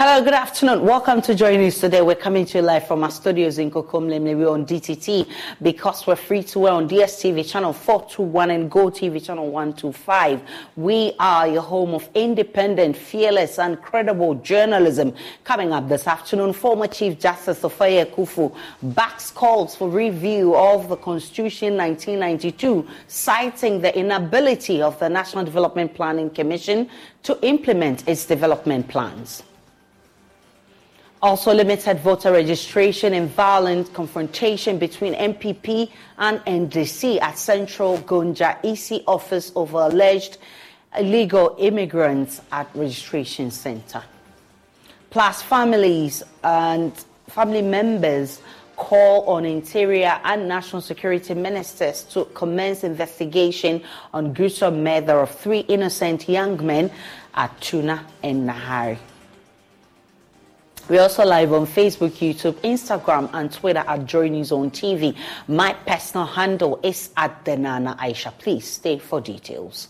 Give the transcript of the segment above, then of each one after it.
Hello, good afternoon. Welcome to Joy News today. We're coming to you live from our studios in Kokomlemle. We're on DTT because we're free to air on DSTV channel 421 and Go TV channel 125. We are your home of independent, fearless, and credible journalism. Coming up this afternoon, former Chief Justice Sophia Akuffo backs calls for review of the Constitution 1992, citing the inability of the National Development Planning Commission to implement its development plans. Also limited voter registration and violent confrontation between NPP and NDC at Central Gonja EC office over alleged illegal immigrants at registration center. Plus families and family members call on interior and national security ministers to commence investigation on gruesome murder of three innocent young men at Tuna and Nahari. We're also live on Facebook, YouTube, Instagram, and Twitter at Joy News on TV. My personal handle is at Denana Aisha. Please stay for details.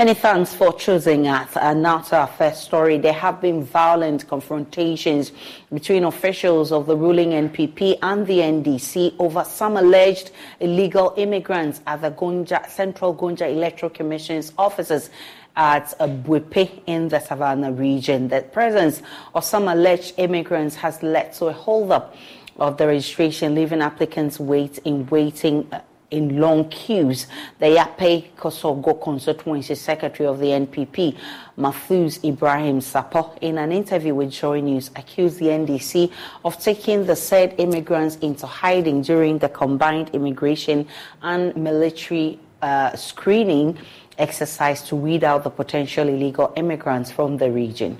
Many thanks for choosing us. Uh, and now to our first story. There have been violent confrontations between officials of the ruling NPP and the NDC over some alleged illegal immigrants at the Gonja, Central Gonja Electoral Commission's offices at Buipe in the Savannah region. The presence of some alleged immigrants has led to a holdup of the registration, leaving applicants wait in waiting uh, in long queues. The Yapei-Kusawgu constituency secretary of the NPP, Mahfouz Ibrahim Sapo, in an interview with Joy News, accused the NDC of taking the said immigrants into hiding during the combined immigration and military uh, screening exercise to weed out the potential illegal immigrants from the region.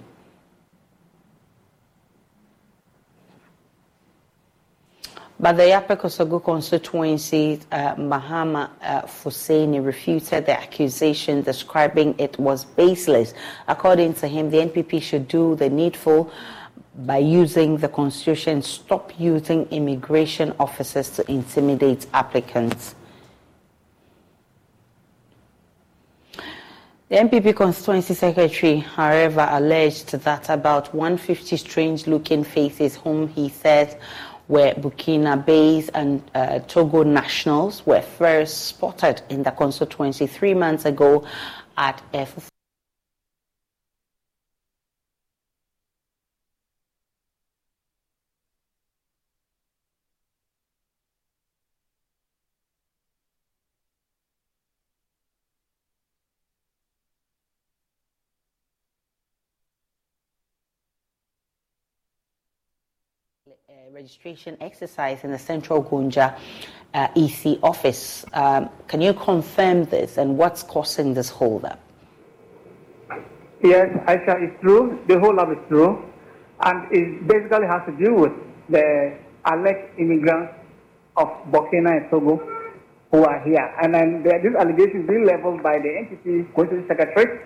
But the Yape constituency, uh, Mahama uh, refuted the accusation, describing it was baseless. According to him, the NPP should do the needful by using the constitution, stop using immigration officers to intimidate applicants. The NPP constituency secretary, however, alleged that about 150 strange looking faces, whom he said where Burkina Faso and uh, Togo nationals were first spotted in the constituency three months ago at F registration exercise in the Central Gonja uh, EC office. Um, can you confirm this and what's causing this holdup? Yes, Aisha, it's true. The holdup is true. And it basically has to do with the alleged immigrants of Burkina and Togo who are here. And then are these allegations being leveled by the NPP Constitution Secretary,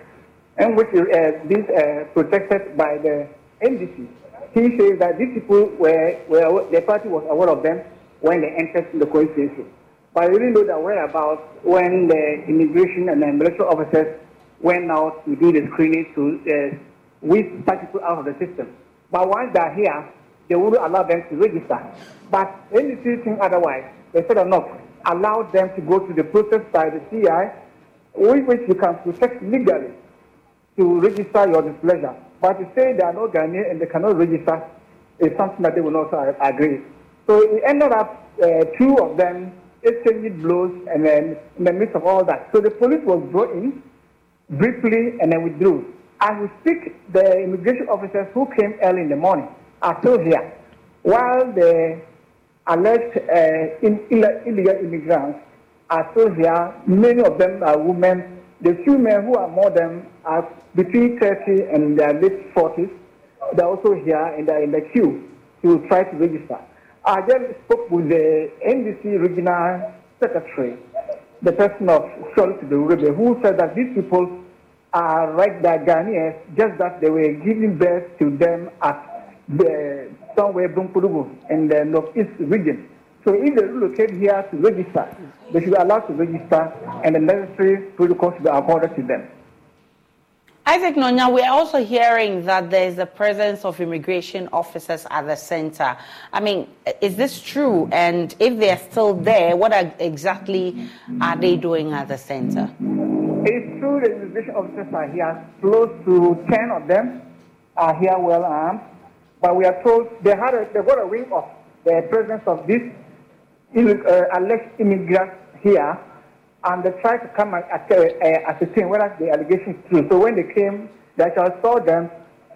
and which is uh, being uh, protected by the NDC he says that these people were, were the party was aware of them when they entered the constituency. But we didn't know their whereabouts when the immigration and the military officers went out to do the screening to uh, such people out of the system. But once they're here, they wouldn't allow them to register. But NDC think otherwise. They said enough, allowed them to go through the process by the CI, with which you can protect legally to register your displeasure. But to say they are not Ghanaian and they cannot register is something that they will not agree. So it ended up uh, two of them exchanging blows and then in the midst of all that. So the police was brought in briefly and then withdrew. As we speak, the immigration officers who came early in the morning are still here, while the alleged uh, in, illegal immigrants are still here. Many of them are women. The few men who are more than are between 30 and their late 40s. They're also here and they're in the queue to try to register. I then spoke with the NDC regional secretary, the person of Charlotte Uribe, who said that these people are right there Ghanaians, just that they were giving birth to them at the, somewhere Bunkpurugu in the northeast region. So if they relocate here to register, they should be allowed to register and the necessary protocols should be accorded to them. Isaac Nonya, we are also hearing that there is the presence of immigration officers at the center. I mean, is this true? And if they are still there, what are, exactly are they doing at the center? It's true the immigration officers are here. Close to 10 of them are here well armed. But we are told they, had a, they got a ring of the presence of these alleged immigrants here and they tried to come and uh, ascertain whether the allegation is true. So when they came, they actually saw them,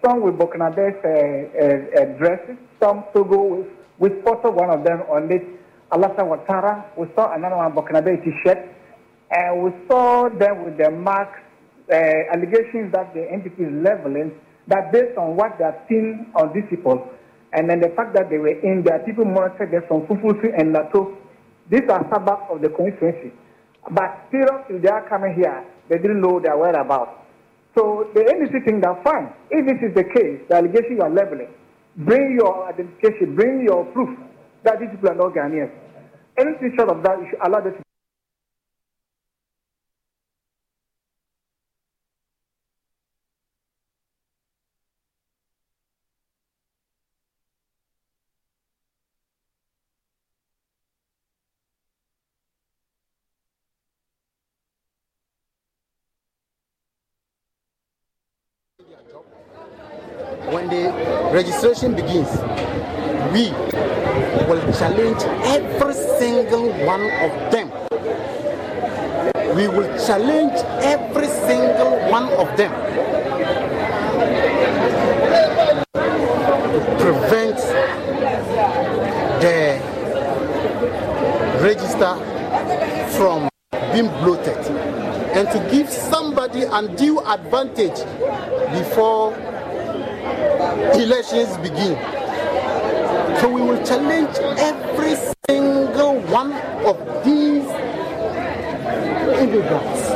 some with Burkinabe's uh, uh, uh, dresses, some Togo with, with one of them on it, Alassane Ouattara. We saw another one, Burkinabe t-shirt, and we saw them with their marks, uh, allegations that the NPP is leveling, that based on what they have seen on these people, and then the fact that they were in there, people monitored them from Fufulti and Lato. These are suburbs of the constituency. But still, if they are coming here, they didn't know their whereabouts. So the NDC think that fine. If this is the case, the allegation you are leveling, bring your identification, bring your proof that these people are not Ghanaians. Anything short of that, you should allow them to when the registration begins, we will challenge every single one of them. We will challenge every single one of them to prevent the register from being bloated and to give somebody undue advantage before elections begin. So we will challenge every single one of these immigrants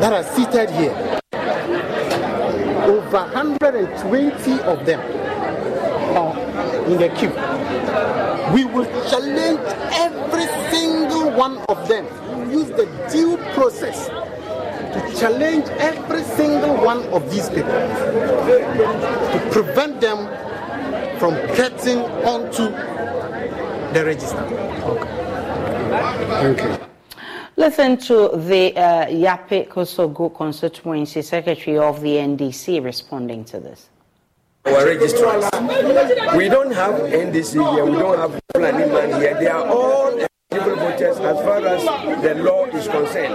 that are seated here. Over 120 of them are in the queue. We will challenge every single one of them. Use the due process challenge every single one of these people to prevent them from getting onto the register. Okay. Thank you. Listen to the uh, Yapei-Kusawgu constituency secretary of the NDC responding to this. Our registrars. We don't have NDC here, we don't have Fulani man here. They are all eligible voters as the law is concerned.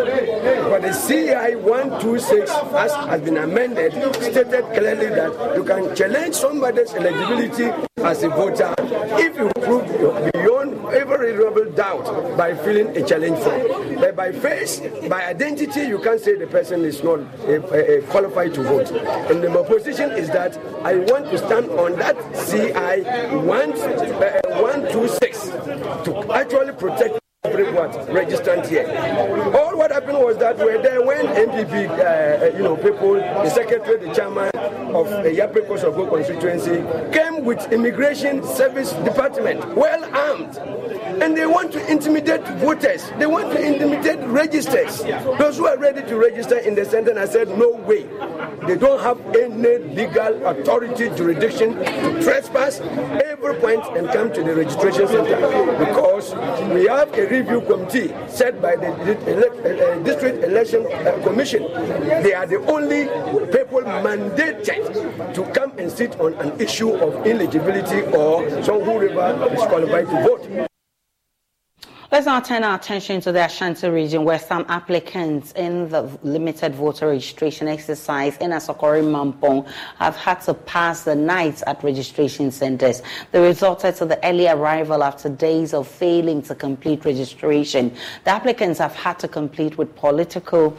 But the CI 126, as has been amended, stated clearly that you can challenge somebody's eligibility as a voter if you prove beyond every reasonable doubt by filling a challenge form. But by face, by identity, you can't say the person is not uh, uh, qualified to vote. And my position is that I want to stand on that CI 126 to actually protect everyone registered here. All what happened was that we're there when NPP, uh, you know, people, the secretary, the chairman of the Yapei-Kusawgu constituency came with immigration service department, well armed. And they want to intimidate voters. They want to intimidate registers. Those who are ready to register in the center, I said, no way. They don't have any legal authority, jurisdiction to trespass every point and come to the registration center because we have a review committee set by the uh, district election uh, commission. They are the only people mandated to come and sit on an issue of ineligibility or some whoever is qualified to vote. Let's now turn our attention to the Ashanti region where some applicants in the limited voter registration exercise in Asokore Mampong have had to pass the night at registration centers. They resulted to the early arrival after days of failing to complete registration. The applicants have had to complete with political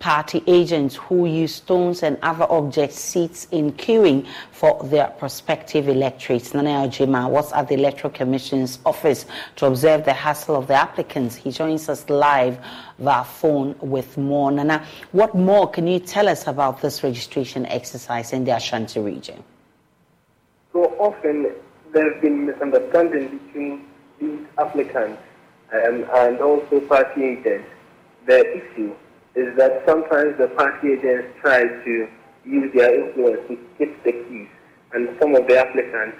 party agents who use stones and other objects seats in queuing for their prospective electorates. Nana Jima was at the Electoral Commission's office to observe the hassle of the applicants. He joins us live via phone with more. Nana, what more can you tell us about this registration exercise in the Ashanti region? So often there has been misunderstanding between these applicants um, and also party agents. The issue is that sometimes the party agents try to use their influence to skip the queues, and some of the applicants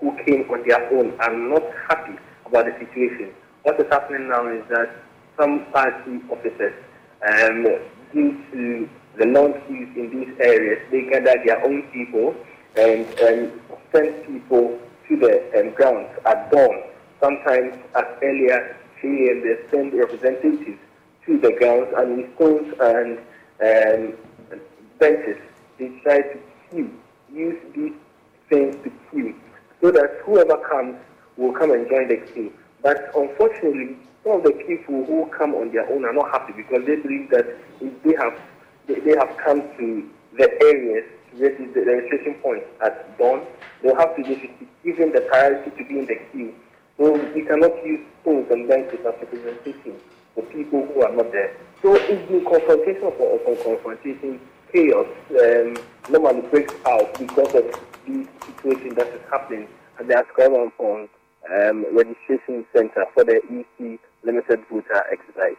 who came on their own are not happy about the situation. What is happening now is that some party officers, um, due to the long queues in these areas, they gather their own people and um, send people to the um, grounds at dawn. Sometimes as early as 3 a.m. they send representatives to the grounds and with stones and um, benches. They try to queue, use these things to queue, so that whoever comes will come and join the queue. But unfortunately, some of the people who come on their own are not happy because they believe that if they have they, they have come to the areas to the registration point at dawn, they'll have to be given the priority to be in the queue. So we cannot use stones and benches as representation for people who are not there. So it's the confrontation for, for confrontation, chaos um, normally breaks out because of the situation that is happening and at the Ascom um, registration center for the EC limited voter exercise.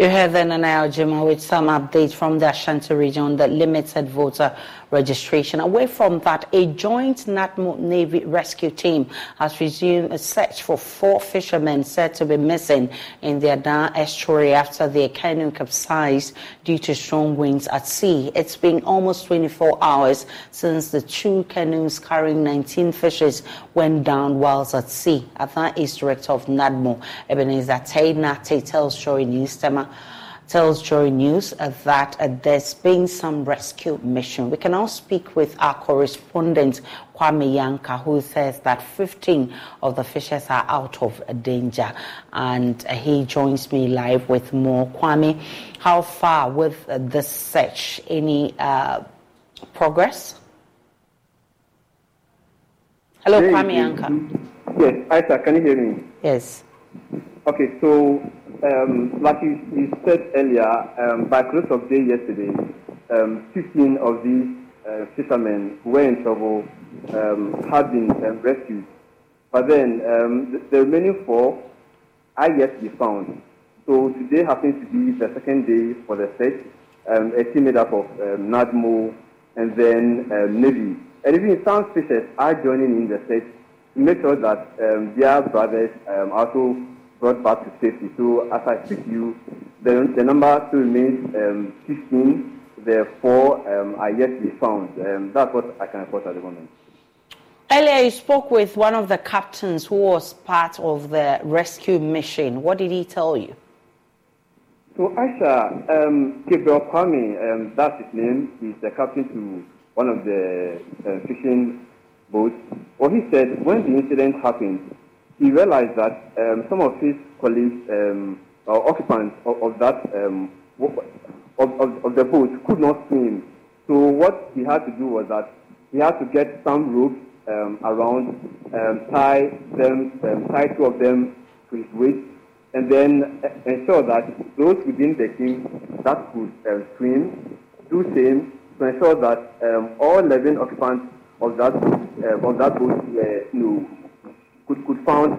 You heard then Nana Jima with some updates from the Ashanti region, the limited voter registration. Away from that, a joint NADMO Navy rescue team has resumed a search for four fishermen said to be missing in the Adan estuary after their canoe capsized due to strong winds at sea. It's been almost 24 hours since the two canoes carrying 19 fishes went down whilst at sea. Adan is director of NADMO, Ebenezer Tainate tells Joy News. Tema tells Joy News that uh, there's been some rescue mission. We can now speak with our correspondent Kwame Yanka, who says that 15 of the fishes are out of danger, and uh, he joins me live with more. Kwame, how far with this search? Any uh, progress? Hello, Kwame Yanka. Yes, Isa, can you hear me? Yes. Okay, so um, like you, you, said earlier, um, by close of day yesterday, um, 15 of these uh, fishermen who were in trouble um, had been um, rescued. But then um, the, the, remaining four are yet to be found. So today happens to be the second day for the search. a team made up of NADMO and then Navy. And even some fishers are joining in the search to make sure that their brothers also brought back to safety. So as I speak to you, the, the number still remains um, 15. The four um, are yet to be found. Um, that's what I can report at the moment. Earlier, you spoke with one of the captains who was part of the rescue mission. What did he tell you? So, Aisha, um, Gabriel Kwame, um, that's his name. He's the captain to one of the uh, fishing boats. Well, he said when the incident happened, he realized that um, some of his colleagues um, or occupants of, of that um, of, of, of, the boat could not swim. So what he had to do was that he had to get some ropes um, around, um, tie them, um, tie two of them to his waist, and then ensure that those within the team that could uh, swim do same to ensure that all 11 occupants of that uh, of that boat were you know, could, could found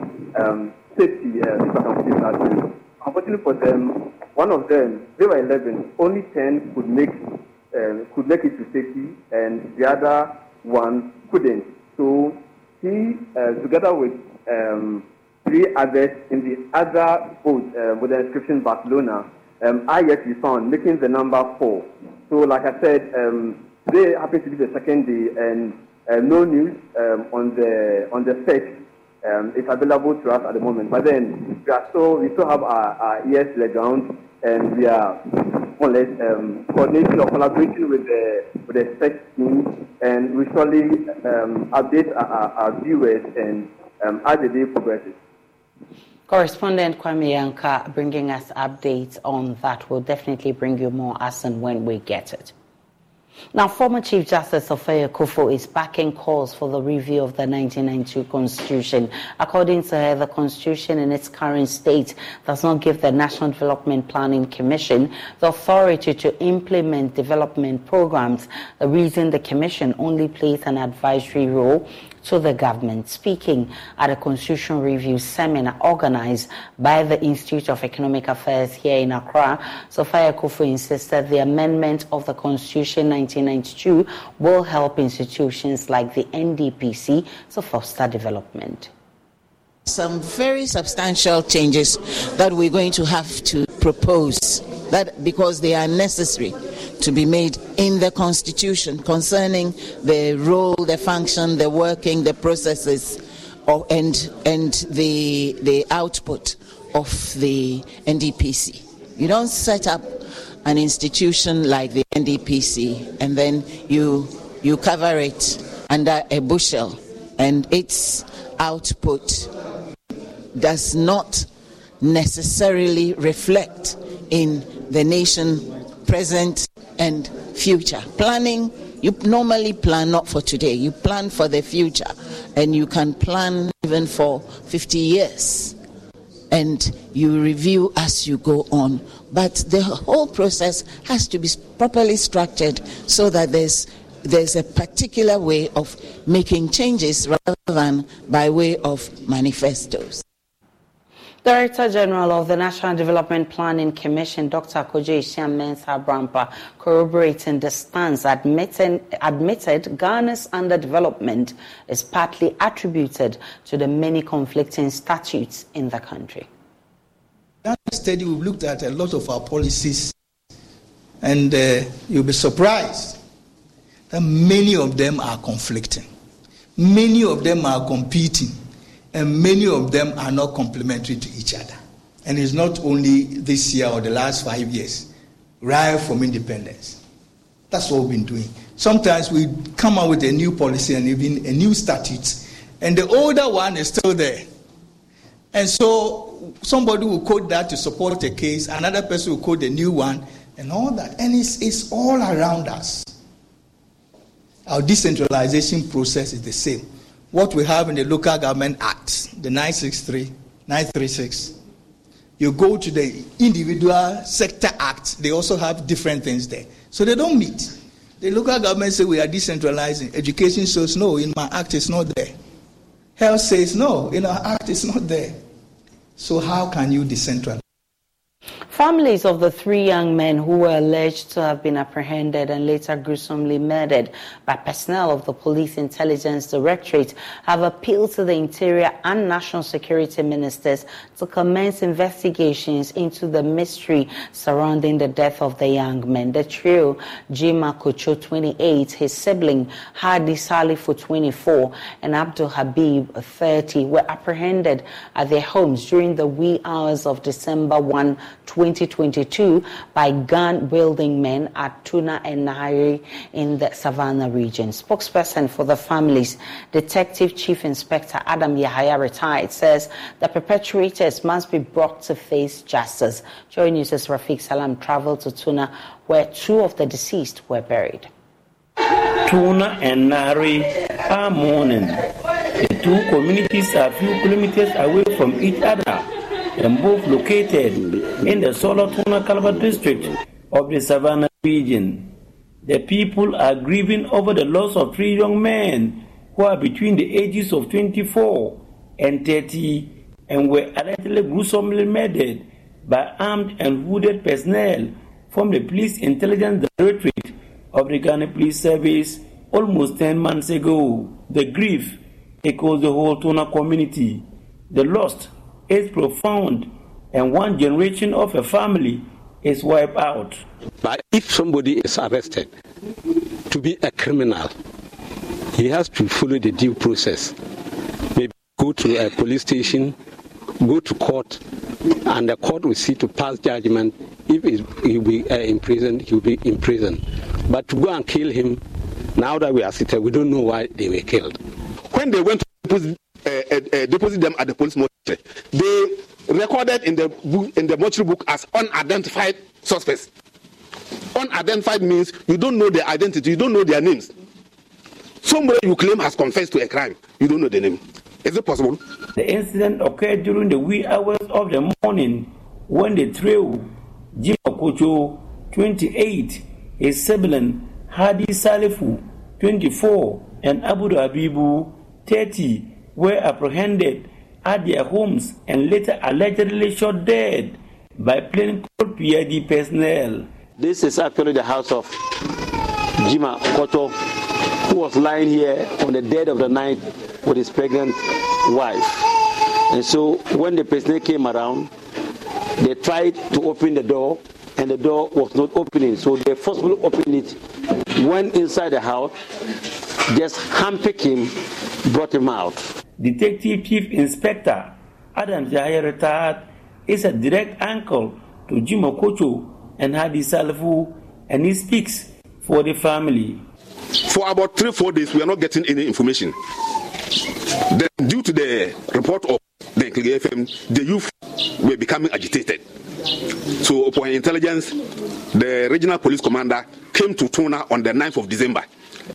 um, safety, if I can that. Unfortunately for them, one of them, they were 11, only 10 could make, uh, could make it to safety, and the other one couldn't. So he, uh, together with um, three others in the other boat uh, with the inscription Barcelona, um, are yet to be found, making the number four. So, like I said, um, today happens to be the second day, and uh, no news um, on the on the set um, is available to us at the moment. But then we are still we still have our, our ears to the ground, and we are more or less um, coordinating or collaborating with the with the sex team, and we surely um, update our, our, our, viewers and um, as the day progresses. Correspondent Kwame Yanka bringing us updates on that. We'll definitely bring you more as and when we get it. Now, former Chief Justice Sophia Akuffo is backing calls for the review of the 1992 Constitution. According to her, the Constitution in its current state does not give the National Development Planning Commission the authority to implement development programs. The reason the Commission only plays an advisory role to the government. Speaking at a constitution review seminar organized by the Institute of Economic Affairs here in Accra, Sophia Akuffo insisted the amendment of the Constitution 1992 will help institutions like the NDPC to foster development some very substantial changes that we're going to have to propose that because they are necessary to be made in the Constitution concerning the role, the function, the working, the processes, and and the the output of the NDPC. You don't set up an institution like the NDPC and then you you cover it under a bushel, and its output does not necessarily reflect in the nation present and future. Planning, you normally plan not for today, you plan for the future, and you can plan even for 50 years. And you review as you go on. But the whole process has to be properly structured so that there's there's a particular way of making changes rather than by way of manifestos. Director General of the National Development Planning Commission, Dr. Kojo Hyiam Mensah Brampa, corroborating the stance admitting, admitted Ghana's underdevelopment is partly attributed to the many conflicting statutes in the country. That study, we've looked at a lot of our policies, and uh, you'll be surprised that many of them are conflicting. Many of them are competing and many of them are not complementary to each other. And it's not only this year or the last five years, right from independence. That's what we've been doing. Sometimes we come out with a new policy and even a new statute, and the older one is still there. And so somebody will quote that to support a case, another person will quote the new one, and all that. And it's, it's all around us. Our decentralization process is the same what we have in the Local Government Act, the 963, 936. You go to the Individual Sector Act, they also have different things there. So they don't meet. The local government say we are decentralizing. Education says no, in my act it's not there. Health says no, in our act it's not there. So how can you decentralize? Families of the three young men who were alleged to have been apprehended and later gruesomely murdered by personnel of the Police Intelligence Directorate have appealed to the Interior and National Security Ministers to commence investigations into the mystery surrounding the death of the young men. The trio, Jima Kocho, 28, his sibling Hadi Salifu, 24, and Abdul Habib, 30, were apprehended at their homes during the wee hours of December 1, 2022 by gun-wielding men at Tuna and Nahari in the Savannah region. Spokesperson for the families, Detective Chief Inspector Adam Yahaya retired, says the perpetrators must be brought to face justice. Joy News' Rafiq Salam traveled to Tuna where two of the deceased were buried. Tuna and Nari are mourning. The two communities are a few kilometers away from each other and both located in the Sawla-Tuna-Kalba district of the Savannah region. The people are grieving over the loss of three young men who are between the ages of 24 and 30 and were allegedly gruesomely murdered by armed and wounded personnel from the Police Intelligence Directorate of the Ghana Police Service almost 10 months ago. The grief echoes the whole Tuna community. The lost is profound, and one generation of a family is wiped out. But if somebody is arrested to be a criminal, he has to follow the due process. Maybe go to a police station, go to court, and the court will see to pass judgment. If he will be uh, in prison, he will be in prison. But to go and kill him, now that we are sitting, we don't know why they were killed. When they went to uh, deposit them at the police mortuary, they recorded in the in the mortuary book as unidentified suspects. Unidentified means you don't know their identity, you don't know their names. Somebody you claim has confessed to a crime, you don't know the name. Is it possible? The incident occurred during the wee hours of the morning when the trio, Jim Okocho, 28, his sibling, Hadi Salifu, 24, and Abu Abibu, 30, were apprehended at their homes and later allegedly shot dead by plainclothes PID personnel. This is actually the house of Jima Kocho, who was lying here on the dead of the night with his pregnant wife. And so when the personnel came around, they tried to open the door and the door was not opening. So they forcibly opened it, went inside the house, just handpicked him, brought him out. Detective Chief Inspector Adam Yahaya retired is a direct uncle to Jim Okocho and Hadi Salifu, and he speaks for the family. For about three, four days, we are not getting any information. Then, due to the report of the FM, the youth were becoming agitated. So, upon intelligence, the regional police commander came to Tuna on the 9th of December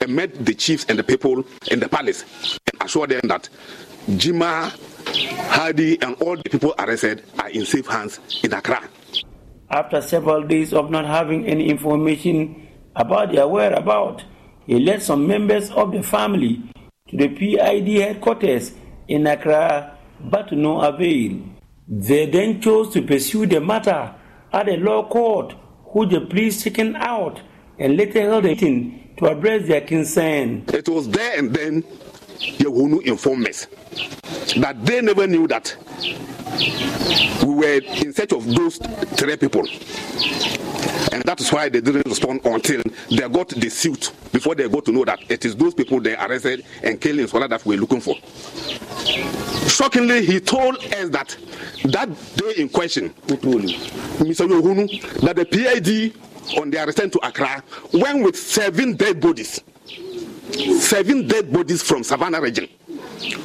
and met the chiefs and the people in the palace and assured them that Jima, Hadi, and all the people arrested are in safe hands in Accra. After several days of not having any information about their whereabouts, he led some members of the family to the PID headquarters in Accra, but to no avail. They then chose to pursue the matter at a law court, who the police taken out and later held a meeting to address their concern. It was there and then Yehunu informed us that they never knew that we were in search of those three people. And that is why they didn't respond until they got the suit before they got to know that it is those people they arrested and killed in Swala that we're looking for. Shockingly, he told us that that day in question, Mr. Yohunu, that the PID on their return to Accra went with seven dead bodies. Seven dead bodies from Savannah region.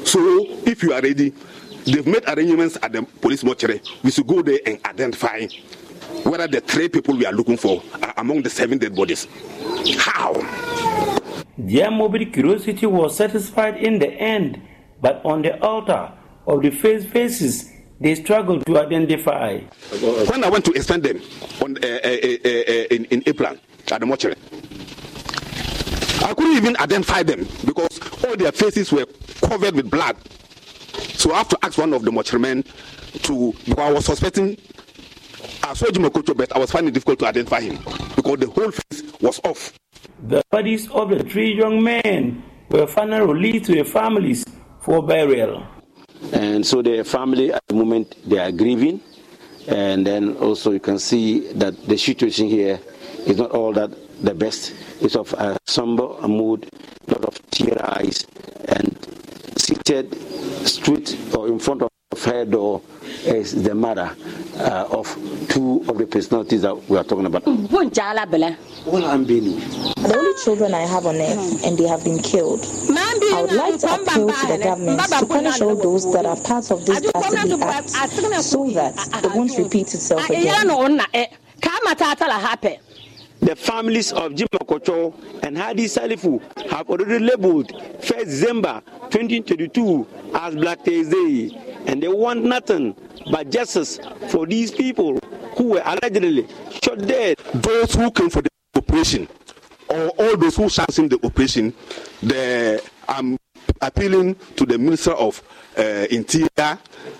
So, if you are ready, they've made arrangements at the police mortuary. We should go there and identify whether the three people we are looking for are among the seven dead bodies. How? Their morbid curiosity was satisfied in the end, but on the altar of the face faces, they struggled to identify. When I went to extend them on, uh, uh, uh, in, in April at the mortuary, I couldn't even identify them because all their faces were covered with blood. So I have to ask one of the mortuary men to, because I was suspecting I saw Jim Okocho, but I was finding it difficult to identify him because the whole face was off. The bodies of the three young men were finally released to their families for burial. And so the family at the moment they are grieving, and then also you can see that the situation here is not all that the best. It's of a somber mood, a lot of tear eyes, and seated street or in front of her door is the mother uh, of two of the personalities that we are talking about. All I'm being. The only children I have on earth, and they have been killed. I would like to appeal to the government to punish all those that are part of this dastardly act so that it won't repeat itself again. The families of Jim Okocho and Hadi Salifu have already labeled 1st December 2022 as Black Thursday, and they want nothing but justice for these people who were allegedly shot dead. Those who came for the operation, or all those who sanctioned the operation, I'm appealing to the Minister of uh, Interior,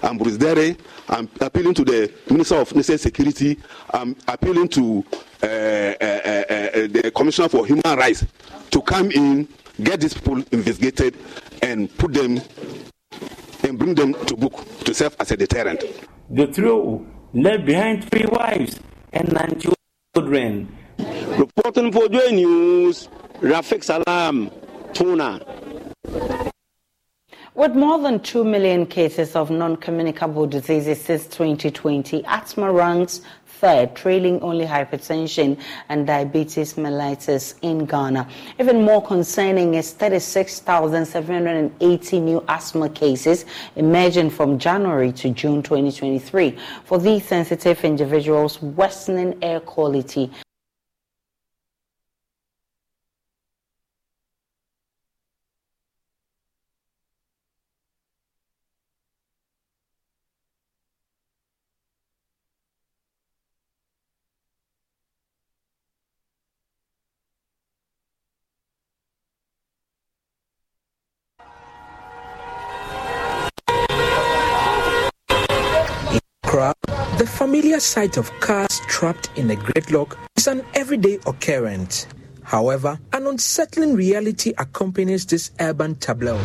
Dery, I'm appealing to the Minister of National Security, I'm appealing to uh, uh, uh, the Commissioner for Human Rights to come in, get these people investigated, and put them and bring them to book to serve as a deterrent. The trio left behind three wives and nine children. Reporting for Joy News, Rafik Salam, Tuna. With more than 2 million cases of non communicable diseases since 2020, asthma ranks third, trailing only hypertension and diabetes mellitus in Ghana. Even more concerning is 36,780 new asthma cases emerging from January to June 2023. For these sensitive individuals, worsening air quality Familiar sight of cars trapped in a gridlock is an everyday occurrence. However, an unsettling reality accompanies this urban tableau.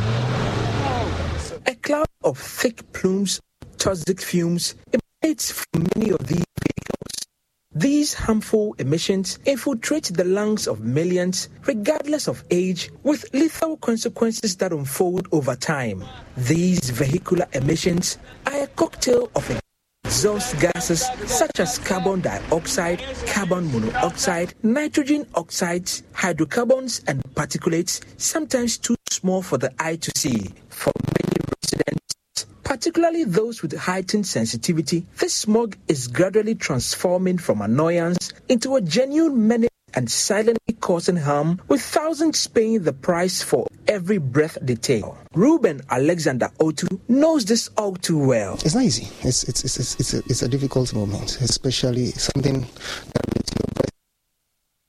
A cloud of thick plumes toxic fumes emanates from many of these vehicles. These harmful emissions infiltrate the lungs of millions, regardless of age, with lethal consequences that unfold over time. These vehicular emissions are a cocktail of exhaust gases such as carbon dioxide, carbon monoxide, nitrogen oxides, hydrocarbons, and particulates, sometimes too small for the eye to see. For many residents, particularly those with heightened sensitivity, this smog is gradually transforming from annoyance into a genuine menace and silently causing harm, with thousands paying the price for every breath they take. Ruben Alexander Otu knows this all too well. It's not easy. It's it's it's it's, it's, a, it's a difficult moment, especially something that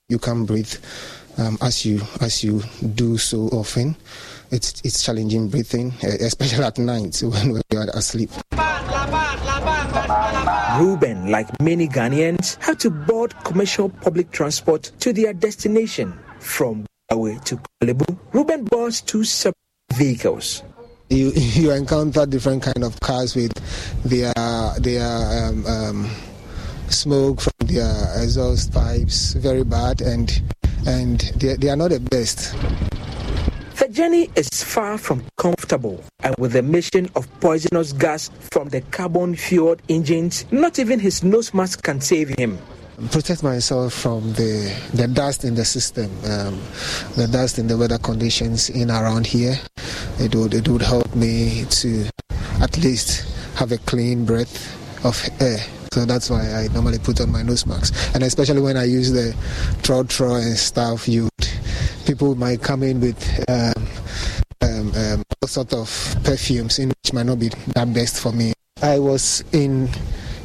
you can't breathe um, as you as you do so often. It's it's challenging breathing, especially at night when we are asleep. Ruben, like many Ghanaians, had to board commercial public transport to their destination from Gbawe to Korle Bu. Ruben boards two separate vehicles. You you encounter different kind of cars with their their um, um, smoke from their exhaust pipes, very bad, and and they, they are not the best. Journey is far from comfortable, and with the emission of poisonous gas from the carbon fueled engines, not even his nose mask can save him protect myself from the the dust in the system, um, the dust in the weather conditions in around here. It would it would help me to at least have a clean breath of air. So that's why I normally put on my nose mask, and especially when I use the trotro and stuff, you people might come in with um, all sort of perfumes, in which might not be that best for me. I was in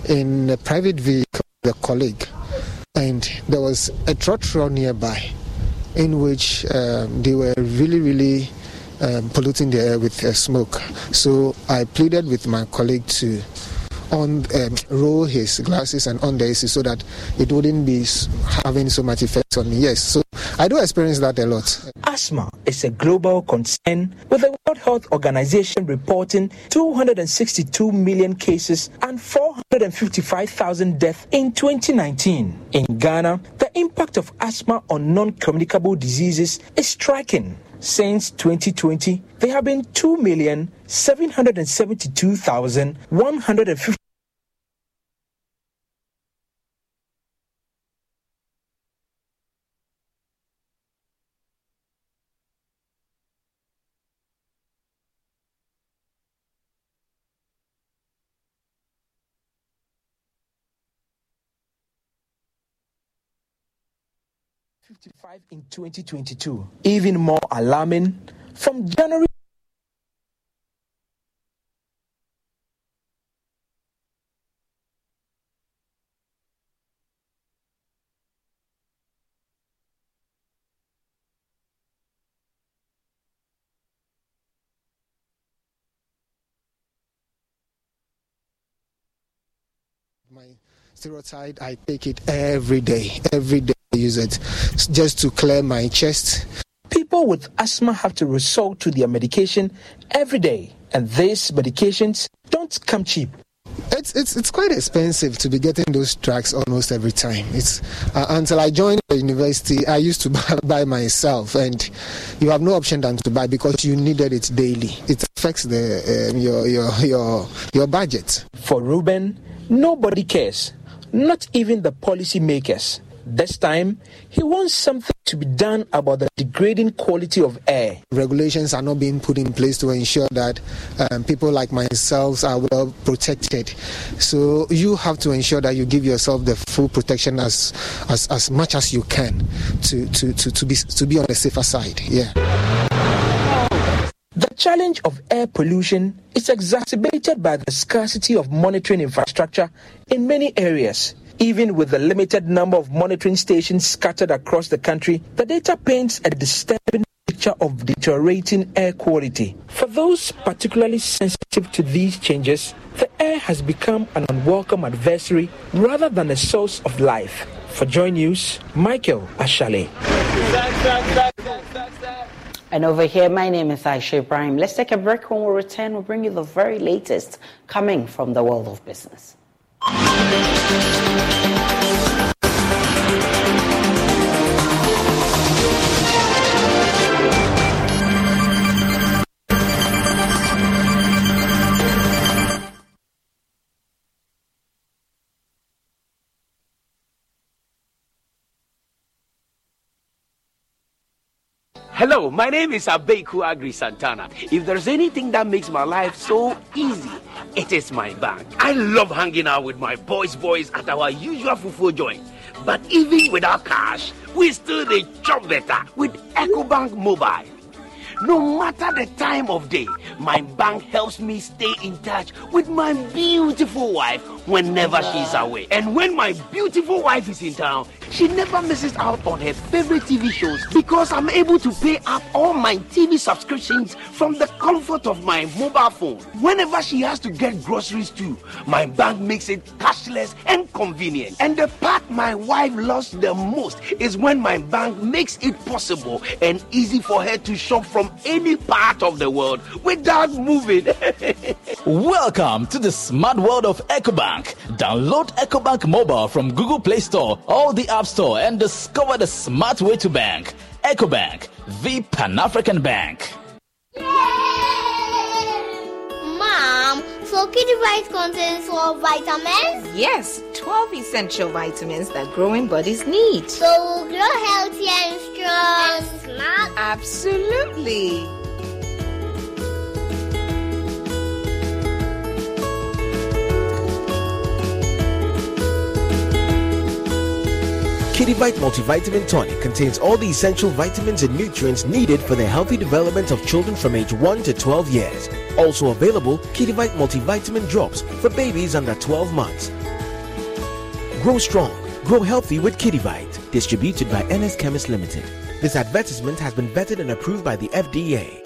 in a private vehicle with a colleague, and there was a trotro nearby, in which um, they were really, really um, polluting the air with uh, smoke. So I pleaded with my colleague to on um, roll his glasses and the AC so that it wouldn't be having so much effect on me. Yes, so I do experience that a lot. Asthma is a global concern, with the World Health Organization reporting 262 million cases and 455,000 deaths in 2019. In Ghana, the impact of asthma on non communicable diseases is striking. Since 2020, there have been 2,772,150 55 in 2022. Even more alarming, from January my steroid i take it every day every day use it just to clear my chest. People with asthma have to resort to their medication every day, and these medications don't come cheap. it's it's it's quite expensive to be getting those drugs almost every time. It's uh, until I joined the university, I used to buy, buy myself, and you have no option than to buy because you needed it daily. It affects the um, your your your your budget. For Ruben, nobody cares, not even the policymakers. This time, he wants something to be done about the degrading quality of air. Regulations are not being put in place to ensure that um, people like myself are well protected. So you have to ensure that you give yourself the full protection as as, as much as you can to, to, to, to be to be on the safer side. Yeah. The challenge of air pollution is exacerbated by the scarcity of monitoring infrastructure in many areas. Even with the limited number of monitoring stations scattered across the country, the data paints a disturbing picture of deteriorating air quality. For those particularly sensitive to these changes, the air has become an unwelcome adversary rather than a source of life. For Joy News, Michael Ashale. And over here, my name is Aisha Ibrahim. Let's take a break. When we return, we'll bring you the very latest coming from the world of business. Música Hello, my name is Abeku Agri Santana. If there's anything that makes my life so easy, it is my bank. I love hanging out with my boys boys at our usual fufu joint. But even without cash, we still the chop better with EcoBank Mobile. No matter the time of day, my bank helps me stay in touch with my beautiful wife whenever she's away. And when my beautiful wife is in town, she never misses out on her favorite TV shows because I'm able to pay up all my TV subscriptions from the comfort of my mobile phone. Whenever she has to get groceries too, my bank makes it cashless and convenient. And the part my wife loves the most is when my bank makes it possible and easy for her to shop from any part of the world without moving. Welcome to the smart world of EcoBank. Download EcoBank mobile from Google Play Store or the App Store and discover the smart way to bank. EcoBank, the Pan African Bank. Mom, so Kidivite contains 12 vitamins? Yes, 12 essential vitamins that growing bodies need. So we'll grow healthy and strong. And smart? Absolutely. Kidivite Multivitamin Tonic contains all the essential vitamins and nutrients needed for the healthy development of children from age 1 to 12 years. Also available, Kidivite Multivitamin Drops for babies under 12 months. Grow strong, grow healthy with Kidivite. Distributed by NS Chemist Limited. This advertisement has been vetted and approved by the FDA.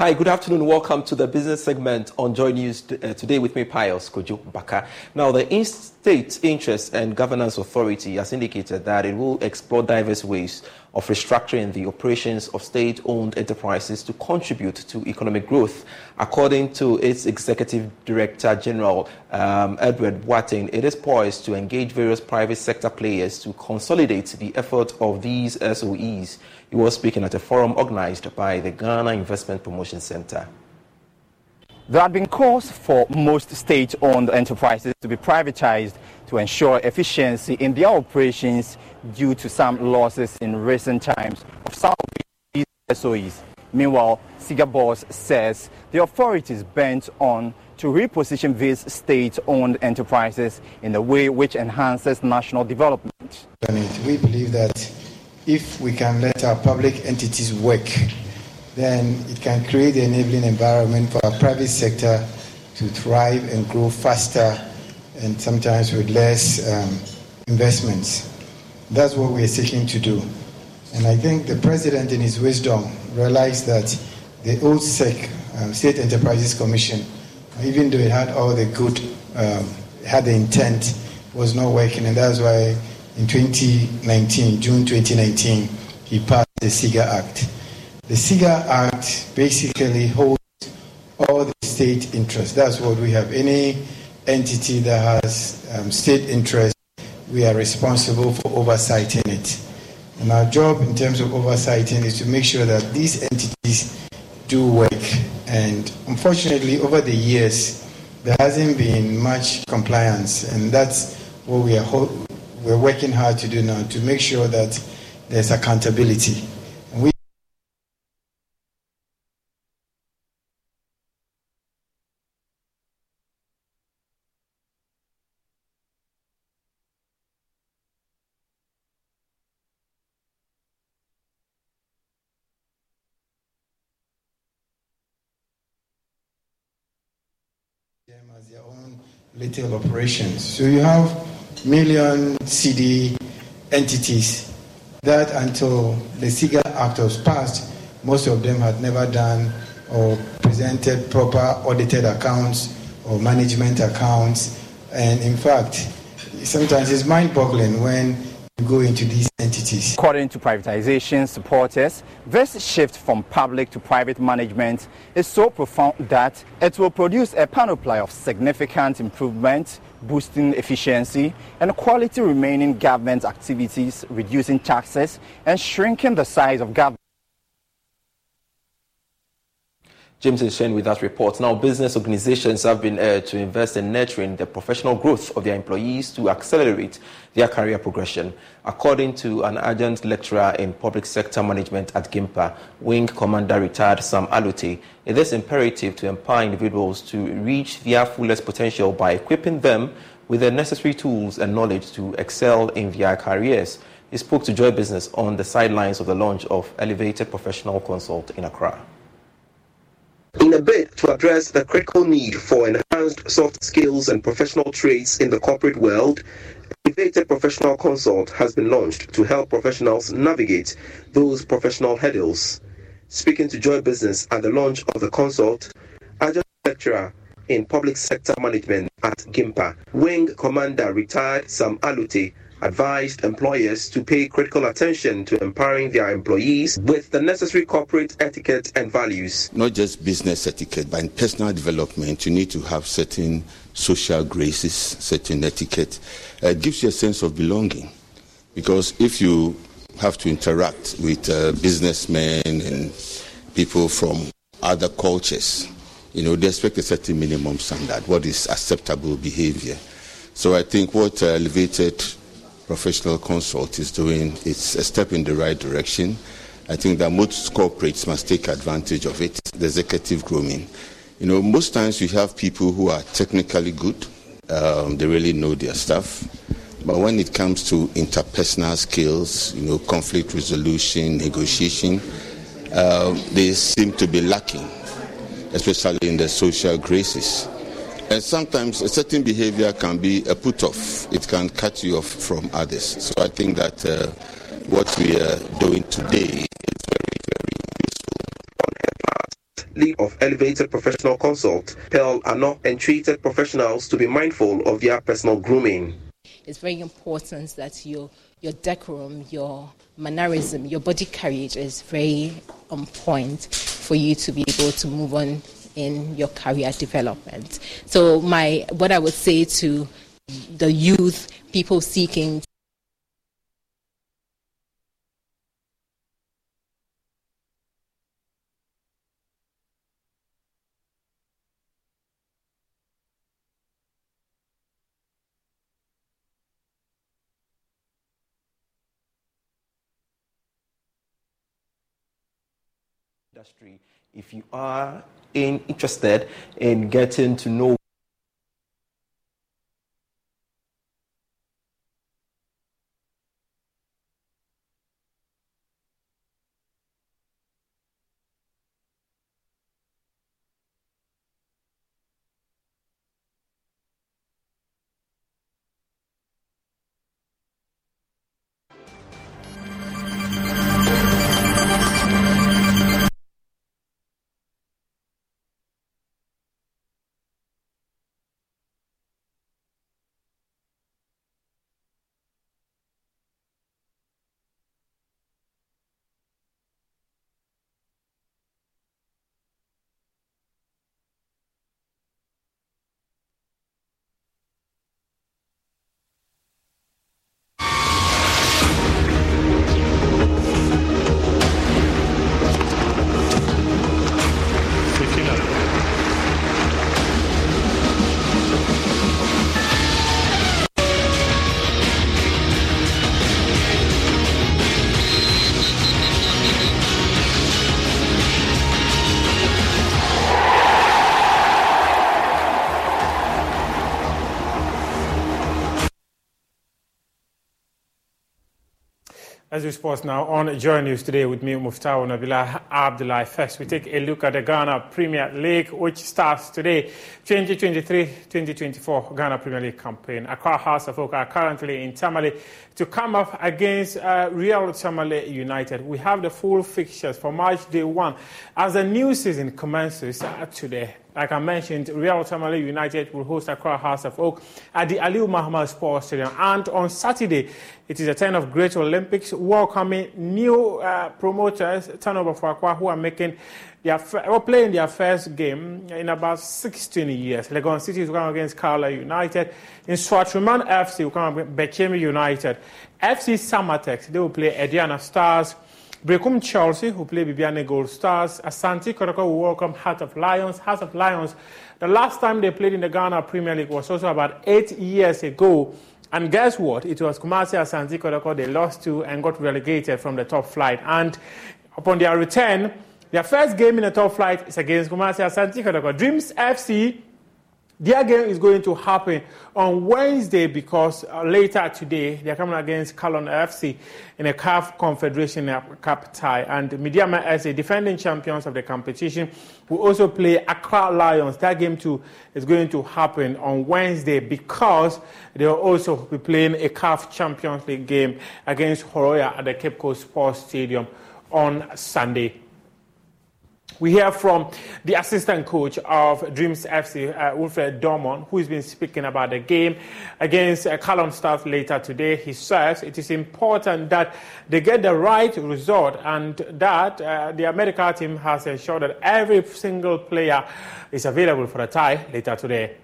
Hi, good afternoon. Welcome to the business segment on Joy News uh, today with me, Pius Kojo Baka. Now, the in State Interest and Governance Authority has indicated that it will explore diverse ways of restructuring the operations of state owned enterprises to contribute to economic growth. According to its Executive Director General, um, Edward Boateng, it is poised to engage various private sector players to consolidate the effort of these SOEs. He was speaking at a forum organized by the Ghana Investment Promotion Center. There had been calls for most state-owned enterprises to be privatized to ensure efficiency in their operations due to some losses in recent times of some of these SOEs. Meanwhile, Boss says the authorities bent on to reposition these state-owned enterprises in a way which enhances national development. We believe that if we can let our public entities work, then it can create the enabling environment for our private sector to thrive and grow faster and sometimes with less um, investments. That's what we're seeking to do. And I think the president, in his wisdom, realized that the old SEC, um, State Enterprises Commission, even though it had all the good, um, had the intent, was not working. And that's why in 2019, June 2019, he passed the SIGA Act. The SIGA Act basically holds all the state interests. That's what we have. Any entity that has um, state interest, we are responsible for oversighting it. And our job in terms of oversighting is to make sure that these entities do work. And unfortunately, over the years, there hasn't been much compliance, and that's what we are ho- we're working hard to do now to make sure that there's accountability. We as their own little operations. So you have million CD entities that until the SIGA Act was passed, most of them had never done or presented proper audited accounts or management accounts. And in fact, sometimes it's mind boggling when go into these entities. According to privatization supporters, this shift from public to private management is so profound that it will produce a panoply of significant improvements, boosting efficiency and quality remaining government activities, reducing taxes and shrinking the size of government. James is sharing with us reports. Now, business organizations have been urged to invest in nurturing the professional growth of their employees to accelerate their career progression. According to an adjunct lecturer in public sector management at GIMPA, Wing Commander retired Sam Alute, it is imperative to empower individuals to reach their fullest potential by equipping them with the necessary tools and knowledge to excel in their careers. He spoke to Joy Business on the sidelines of the launch of Elevated Professional Consult in Accra. In a bid to address the critical need for enhanced soft skills and professional traits in the corporate world, Elevated Professional Consult has been launched to help professionals navigate those professional hurdles. Speaking to Joy Business at the launch of the consult, adjunct lecturer in public sector management at GIMPA, Wing Commander retired Sam Alute advised employers to pay critical attention to empowering their employees with the necessary corporate etiquette and values. Not just business etiquette, but in personal development, you need to have certain social graces, certain etiquette. Uh, it gives you a sense of belonging. Because if you have to interact with uh, businessmen and people from other cultures, you know, they expect a certain minimum standard, what is acceptable behavior. So I think what uh, elevated professional consult is doing it's a step in the right direction. I think that most corporates must take advantage of it, the executive grooming. You know, most times you have people who are technically good, um, they really know their stuff. But when it comes to interpersonal skills, you know, conflict resolution, negotiation, uh, they seem to be lacking, especially in the social graces. And sometimes a certain behavior can be a put off, it can cut you off from others. So I think that uh, what we are doing today is very, very useful. League of Elevated Professional Consult, Pearl Ano entreated professionals to be mindful of their personal grooming. It's very important that your your decorum, your mannerism, your body carriage is very on point for you to be able to move on in your career development. So my what I would say to the youth, people seeking industry if you are in, interested in getting to know As we sports now on Joy News today with me, Muftawa Nabila Abdulai. First, we take a look at the Ghana Premier League, which starts today, 2023-2024 Ghana Premier League campaign. Accra Hearts of Oak are currently in Tamale to come up against uh, Real Tamale United. We have the full fixtures for March Day 1 as the new season commences uh, today. Like I mentioned, Real Tamale United will host Accra Hearts of Oak at the Aliu Mahama Sports Stadium. And on Saturday, it is a time of Great Olympics, welcoming new uh, promoters, Turnover for Accra, who are making their are playing their first game in about 16 years. Legon City will come against Karela United. Nsoatreman FC will come against Bechem United. FC Samatex, they will play Aduana Stars. Berekum Chelsea, who play Bibiani Gold Stars. Asante Kotoko will welcome Heart of Lions. Heart of Lions, the last time they played in the Ghana Premier League was also about eight years ago. And guess what? It was Kumasi Asante they lost to and got relegated from the top flight. And upon their return, their first game in the top flight is against Kumasi Asante. Dreams FC their game is going to happen on Wednesday because uh, later today they're coming against Kallon FC in a CAF Confederation Cup tie. And Medeama as a defending champions of the competition will also play Accra Lions. That game too is going to happen on Wednesday because they'll also be playing a CAF Champions League game against Horoya at the Cape Coast Sports Stadium on Sunday. We hear from the assistant coach of Dreams FC, uh, Wilfred Dormon, who has been speaking about the game against uh, Kallon Stars later today. He says it is important that they get the right result and that uh, the medical team has ensured that every single player is available for the tie later today.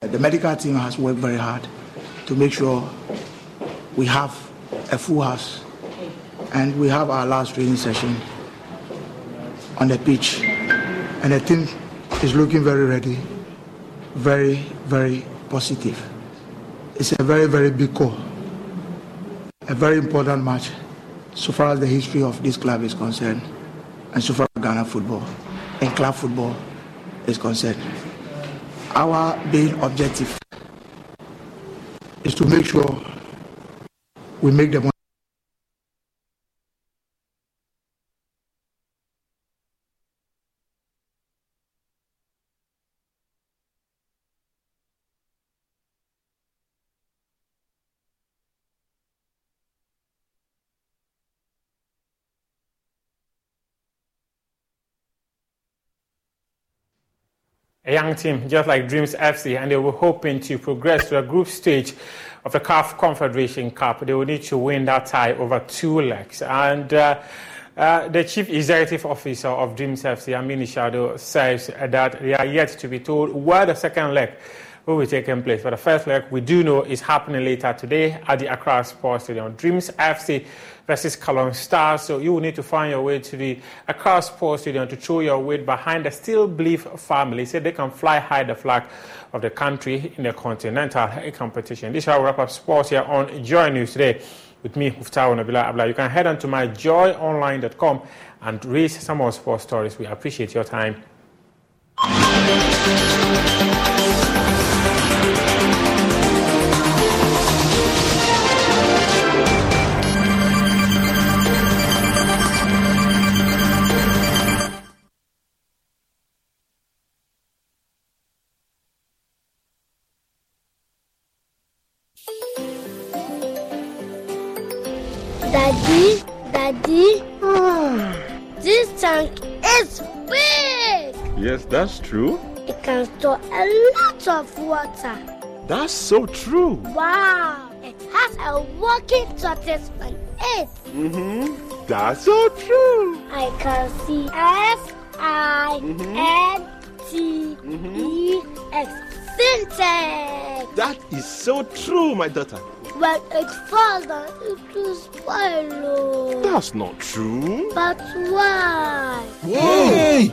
The medical team has worked very hard to make sure we have a full house and we have our last training session on the pitch. And the team is looking very ready, very, very positive. It's a very, very big call, a very important match so far as the history of this club is concerned, and so far as Ghana football and club football is concerned. Our main objective is to make sure we make the a young team just like Dreams FC, and they were hoping to progress to a group stage of the CAF Confederation Cup. They will need to win that tie over two legs. And uh, uh, the chief executive officer of Dreams FC, Amini Shado, says that they are yet to be told where the second leg will be taking place. But the first leg we do know is happening later today at the Accra Sports Stadium. Dreams FC versus Kallon Stars. So you will need to find your way to the Accra Sports Stadium to throw your weight behind the Still Believe family so they can fly high the flag of the country in the continental competition. This is how wrap up sports here on Joy News today with me, Muftawa Nabila Abla. You can head on to myjoyonline.com and read some more sports stories. We appreciate your time. Can store a lot of water. That's so true. Wow! It has a working tortoise on it. Mm-hmm. That's so true. I can see S I N T E X Sintex. That is so true, my daughter. When it falls down, it will spoil. That's not true. But why? Hey!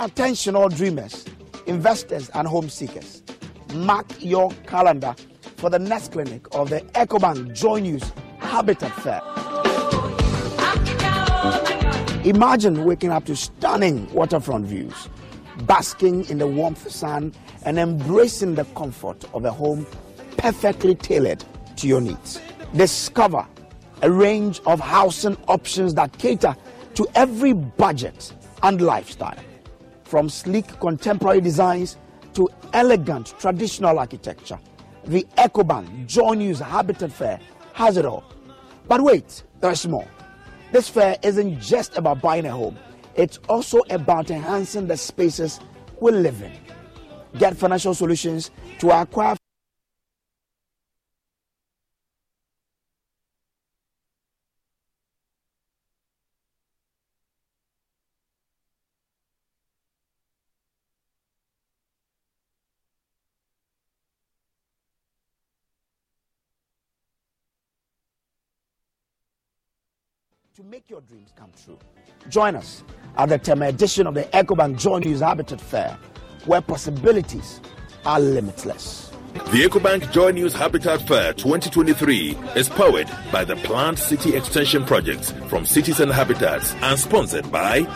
Attention, all dreamers, investors, and home seekers. Mark your calendar for the next clinic of the EcoBank Joy News Habitat Fair. Imagine waking up to stunning waterfront views, basking in the warmth sun, and embracing the comfort of a home perfectly tailored to your needs. Discover a range of housing options that cater to every budget and lifestyle. From sleek contemporary designs to elegant traditional architecture, the EcoBank Joy News Habitat Fair has it all. But wait, there's more. This fair isn't just about buying a home, it's also about enhancing the spaces we live in. Get financial solutions to acquire to make your dreams come true. Join us at the Tema edition of the EcoBank Joy News Habitat Fair, where possibilities are limitless. The EcoBank Joy News Habitat Fair 2023 is powered by the Plant City Extension Projects from Cities and Habitats and sponsored by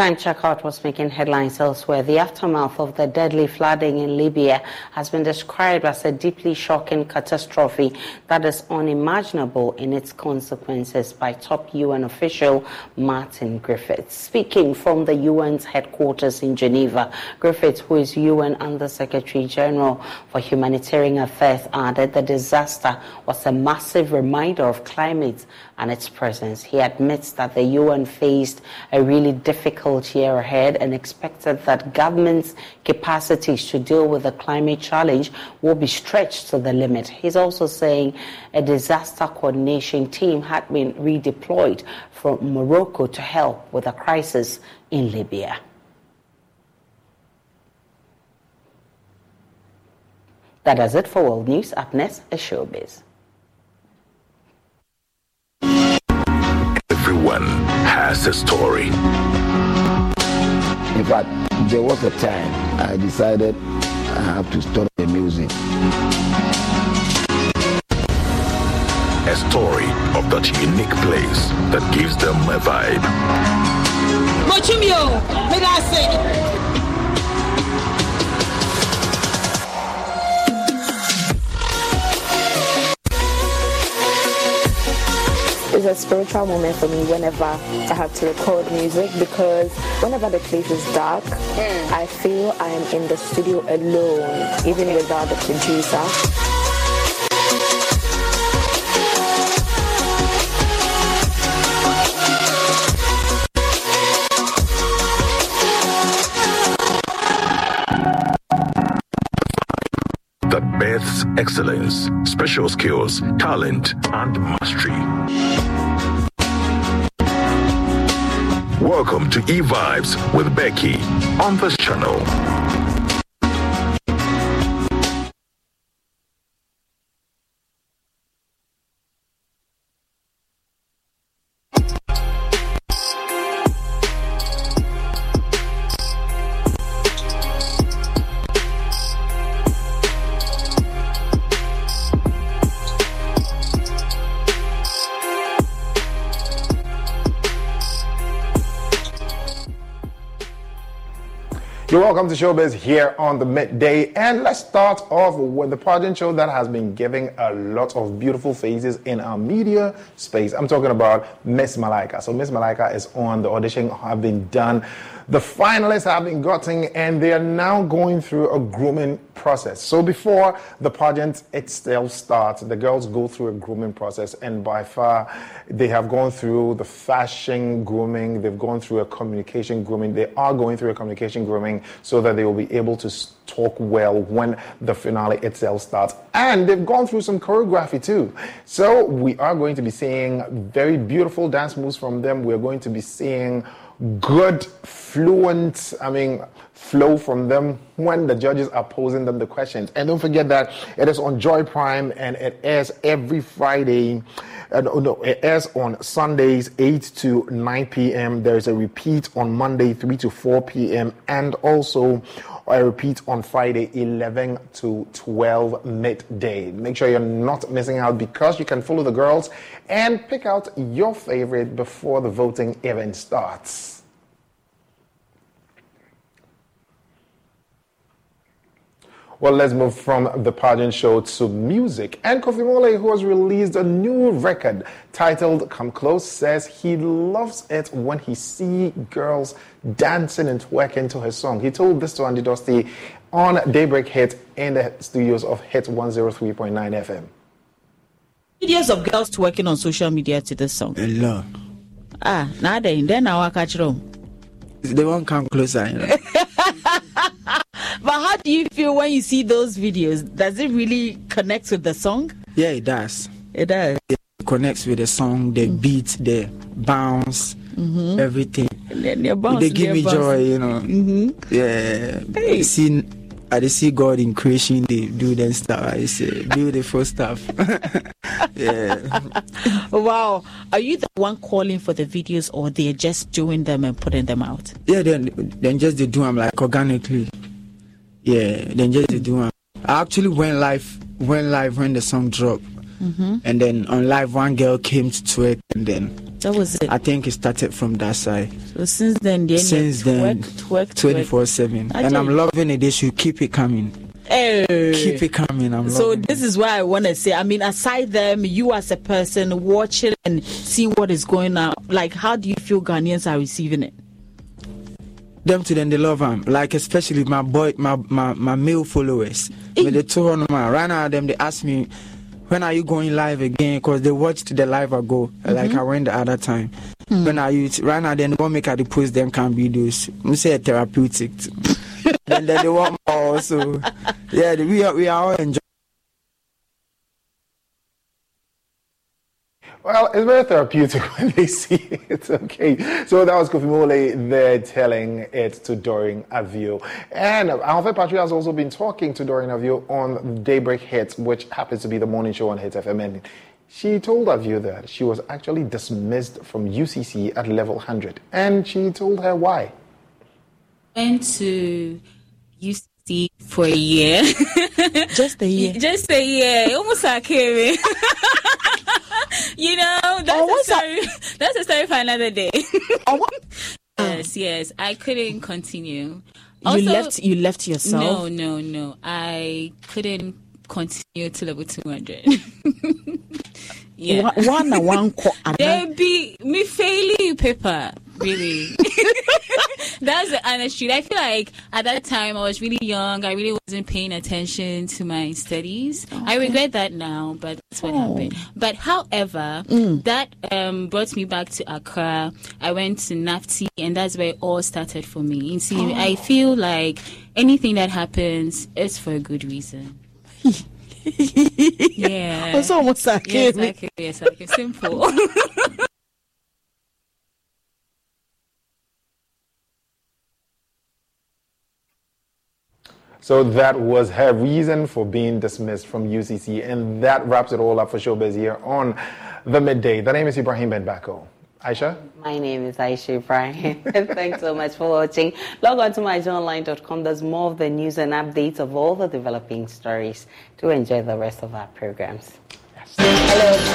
Time checkout was making headlines elsewhere. The aftermath of the deadly flooding in Libya has been described as a deeply shocking catastrophe that is unimaginable in its consequences by top UN official Martin Griffiths. Speaking from the UN's headquarters in Geneva, Griffiths, who is UN Under Secretary General for Humanitarian Affairs, added the disaster was a massive reminder of climate and its presence. He admits that the UN faced a really difficult year ahead and expected that governments' capacities to deal with the climate challenge will be stretched to the limit. He's also saying a disaster coordination team had been redeployed from Morocco to help with the crisis in Libya. That does it for World News. Up next is Showbiz. Everyone has a story. In fact, there was a time I decided I have to stop the music. A story of that unique place that gives them a vibe. Mochumio, may I say? It's a spiritual moment for me whenever I have to record music because whenever the place is dark, mm. I feel I am in the studio alone, even without the producer. that births excellence, special skills, talent, and mastery. Welcome to E Vibes with Becky on this channel. Welcome to Showbiz here on the midday. And let's start off with the pageant show that has been giving a lot of beautiful faces in our media space. I'm talking about Miss Malaika. So, Miss Malaika is on. The audition have been done. The finalists have been gotten and they are now going through a grooming process. So before the pageant itself starts, the girls go through a grooming process and by far they have gone through the fashion grooming, they've gone through a communication grooming, they are going through a communication grooming so that they will be able to talk well when the finale itself starts. And they've gone through some choreography too. So we are going to be seeing very beautiful dance moves from them. We're going to be seeing good, fluent, I mean, flow from them when the judges are posing them the questions. And don't forget that it is on Joy Prime and it airs every Friday. Uh, no, no, it airs on Sundays 8 to 9 p.m. There's a repeat on Monday 3 to 4 p.m. and also I repeat on Friday 11 to 12 midday. Make sure you're not missing out because you can follow the girls and pick out your favorite before the voting even starts. Well, let's move from the pageant show to music. And Kofi Mole, who has released a new record titled Come Close, says he loves it when he see girls dancing and twerking to his song. He told this to Andy Dosty on Daybreak Hit in the studios of Hit 103.9 FM. Videos of girls twerking on social media to this song. A lot. Ah, now then, then I will catch them. They won't come closer. You know? how do you feel when you see those videos? Does it really connect with the song? Yeah, it does. It does. It connects with the song, the mm. beat, the bounce, mm-hmm. everything. Bounce, they give me bounce. joy, you know. Mm-hmm. Yeah. Hey. See, I see God in creation, they do them stuff. It's say beautiful stuff. yeah. Wow. Are you the one calling for the videos, or they're just doing them and putting them out? Yeah, then then just they do them like organically. Yeah, then just they do them. I actually went live, went live when the song dropped, mm-hmm. and then on live one girl came to twerk, and then that was it. I think it started from that side. So since then, then since then, twenty four seven, and I'm loving it. They should keep it coming. Hey. Keep it coming. I'm so this it. is why I want to say. I mean, aside them, you as a person watching and see what is going on. Like, how do you feel Ghanaians are receiving it? Them to them, they love them. Like especially my boy, my my, my male followers. When they told them, right now, them they ask me when are you going live again? Because they watched the live ago, mm-hmm. like I went the other time. Mm. When are you right now? Then they won't make the post them can videos. We say therapeutic. then, then they want more. So yeah, we are we are all enjoying. Well, it's very therapeutic when they see it. Okay. So that was Kofi Mole there telling it to Doreen Avio. And Alfred Patrick has also been talking to Doreen Avio on Daybreak Hits, which happens to be the morning show on Hit FM. And she told Avio that she was actually dismissed from UCC at level 100. And she told her why. Went to UCC for a year. Just a year. Just a year. Almost like came you know, that's, oh, a story, that? that's a story for another day. oh, yes, yes. I couldn't continue. Also, you left you left yourself? No, no, no. I couldn't continue to level 200. yeah. One, one, one. There be me failing paper really. That's the honest truth. I feel like at that time I was really young. I really wasn't paying attention to my studies. Okay. I regret that now, but that's what oh. happened. But however, mm. that um, brought me back to Accra. I went to NAFTI, and that's where it all started for me. You see, oh. I feel like anything that happens is for a good reason. yeah. It's almost like yes, like yes, like simple. So that was her reason for being dismissed from UCC. And that wraps it all up for Showbiz here on the midday. The name is Ibrahim Benbako. Aisha? My name is Aisha Ibrahim. Thanks so much for watching. Log on to myjoyonline.com. There's more of the news and updates of all the developing stories. To enjoy the rest of our programs. Yes. Hello.